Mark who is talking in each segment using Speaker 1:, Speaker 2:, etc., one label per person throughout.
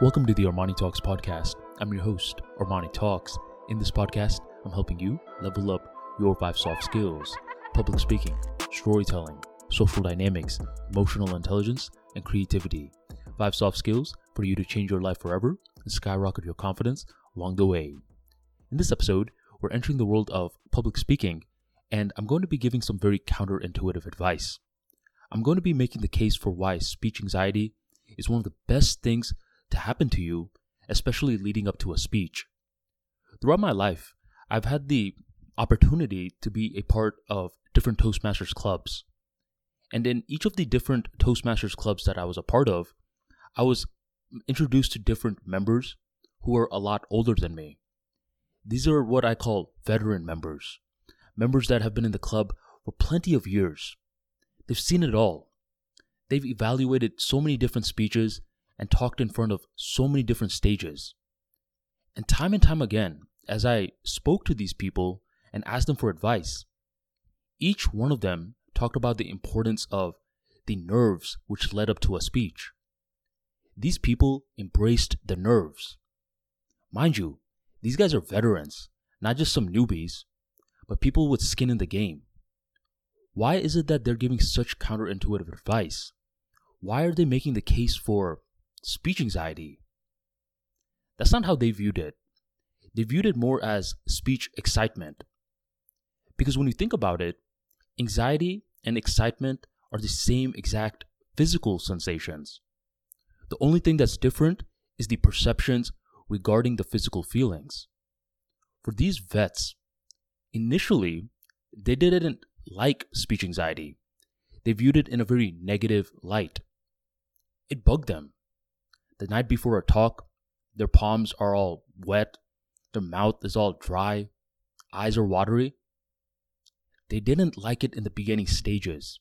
Speaker 1: Welcome to the Armani Talks podcast. I'm your host, Armani Talks. In this podcast, I'm helping you level up your five soft skills public speaking, storytelling, social dynamics, emotional intelligence, and creativity. Five soft skills for you to change your life forever and skyrocket your confidence along the way. In this episode, we're entering the world of public speaking, and I'm going to be giving some very counterintuitive advice. I'm going to be making the case for why speech anxiety is one of the best things to happen to you, especially leading up to a speech. Throughout my life, I've had the opportunity to be a part of different Toastmasters clubs. And in each of the different Toastmasters clubs that I was a part of, I was introduced to different members who are a lot older than me. These are what I call veteran members, members that have been in the club for plenty of years. They've seen it all. They've evaluated so many different speeches and talked in front of so many different stages. And time and time again, as I spoke to these people and asked them for advice, each one of them talked about the importance of the nerves which led up to a speech. These people embraced the nerves. Mind you, these guys are veterans, not just some newbies, but people with skin in the game. Why is it that they're giving such counterintuitive advice? Why are they making the case for speech anxiety. That's not how they viewed it. They viewed it more as speech excitement. Because when you think about it, anxiety and excitement are the same exact physical sensations. The only thing that's different is the perceptions regarding the physical feelings. For these vets, initially, they didn't like speech anxiety. They viewed it in a very negative light. It bugged them the night before a talk, their palms are all wet, their mouth is all dry, eyes are watery. They didn't like it in the beginning stages.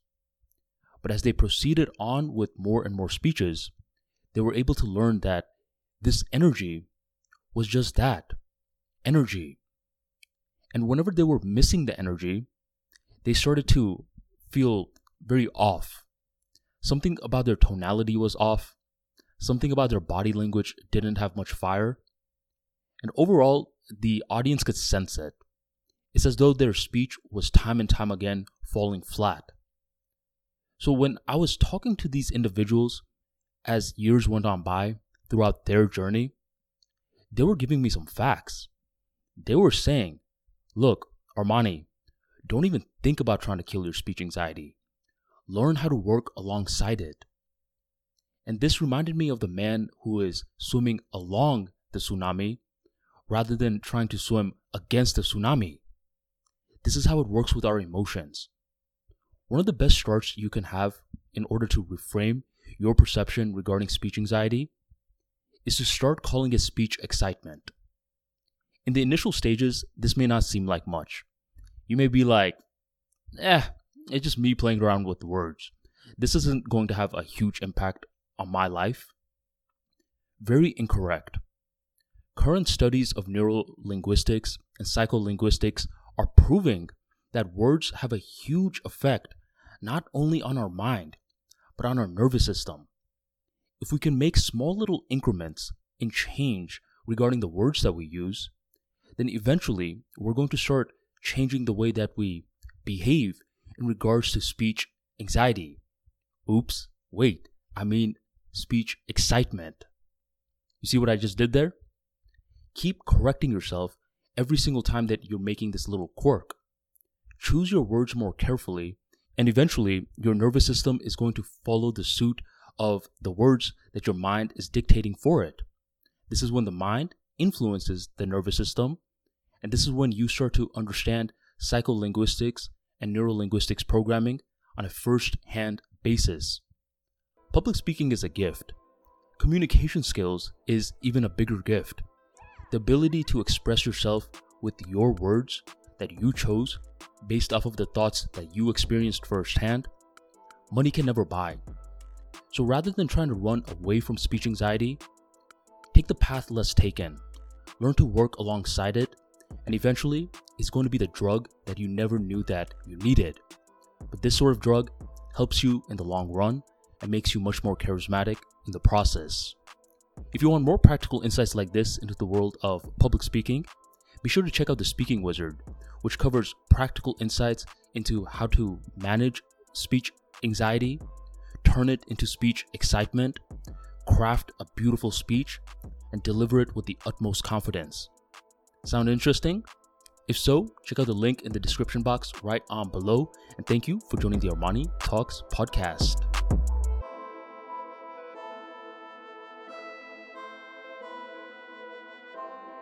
Speaker 1: But as they proceeded on with more and more speeches, they were able to learn that this energy was just that energy. And whenever they were missing the energy, they started to feel very off. Something about their tonality was off. Something about their body language didn't have much fire. And overall, the audience could sense it. It's as though their speech was time and time again falling flat. So when I was talking to these individuals as years went on by throughout their journey, they were giving me some facts. They were saying, look, Armani, don't even think about trying to kill your speech anxiety. Learn how to work alongside it. And this reminded me of the man who is swimming along the tsunami rather than trying to swim against the tsunami. This is how it works with our emotions. One of the best starts you can have in order to reframe your perception regarding speech anxiety is to start calling it speech excitement. In the initial stages, this may not seem like much. You may be like, eh, it's just me playing around with words. This isn't going to have a huge impact on my life? Very incorrect. Current studies of neurolinguistics and psycholinguistics are proving that words have a huge effect not only on our mind, but on our nervous system. If we can make small little increments in change regarding the words that we use, then eventually we're going to start changing the way that we behave in regards to speech anxiety. Oops, wait, I mean speech excitement. You see what I just did there? Keep correcting yourself every single time that you're making this little quirk. Choose your words more carefully, and eventually your nervous system is going to follow the suit of the words that your mind is dictating for it. This is when the mind influences the nervous system, and this is when you start to understand psycholinguistics and neurolinguistics programming on a first hand basis. Public speaking is a gift. Communication skills is even a bigger gift. The ability to express yourself with your words that you chose based off of the thoughts that you experienced firsthand, money can never buy. So rather than trying to run away from speech anxiety, take the path less taken. Learn to work alongside it, and eventually, it's going to be the drug that you never knew that you needed. But this sort of drug helps you in the long run and makes you much more charismatic in the process. If you want more practical insights like this into the world of public speaking, be sure to check out the Speaking Wizard, which covers practical insights into how to manage speech anxiety, turn it into speech excitement, craft a beautiful speech, and deliver it with the utmost confidence. Sound interesting? If so, check out the link in the description box right on below. And thank you for joining the Armani Talks podcast.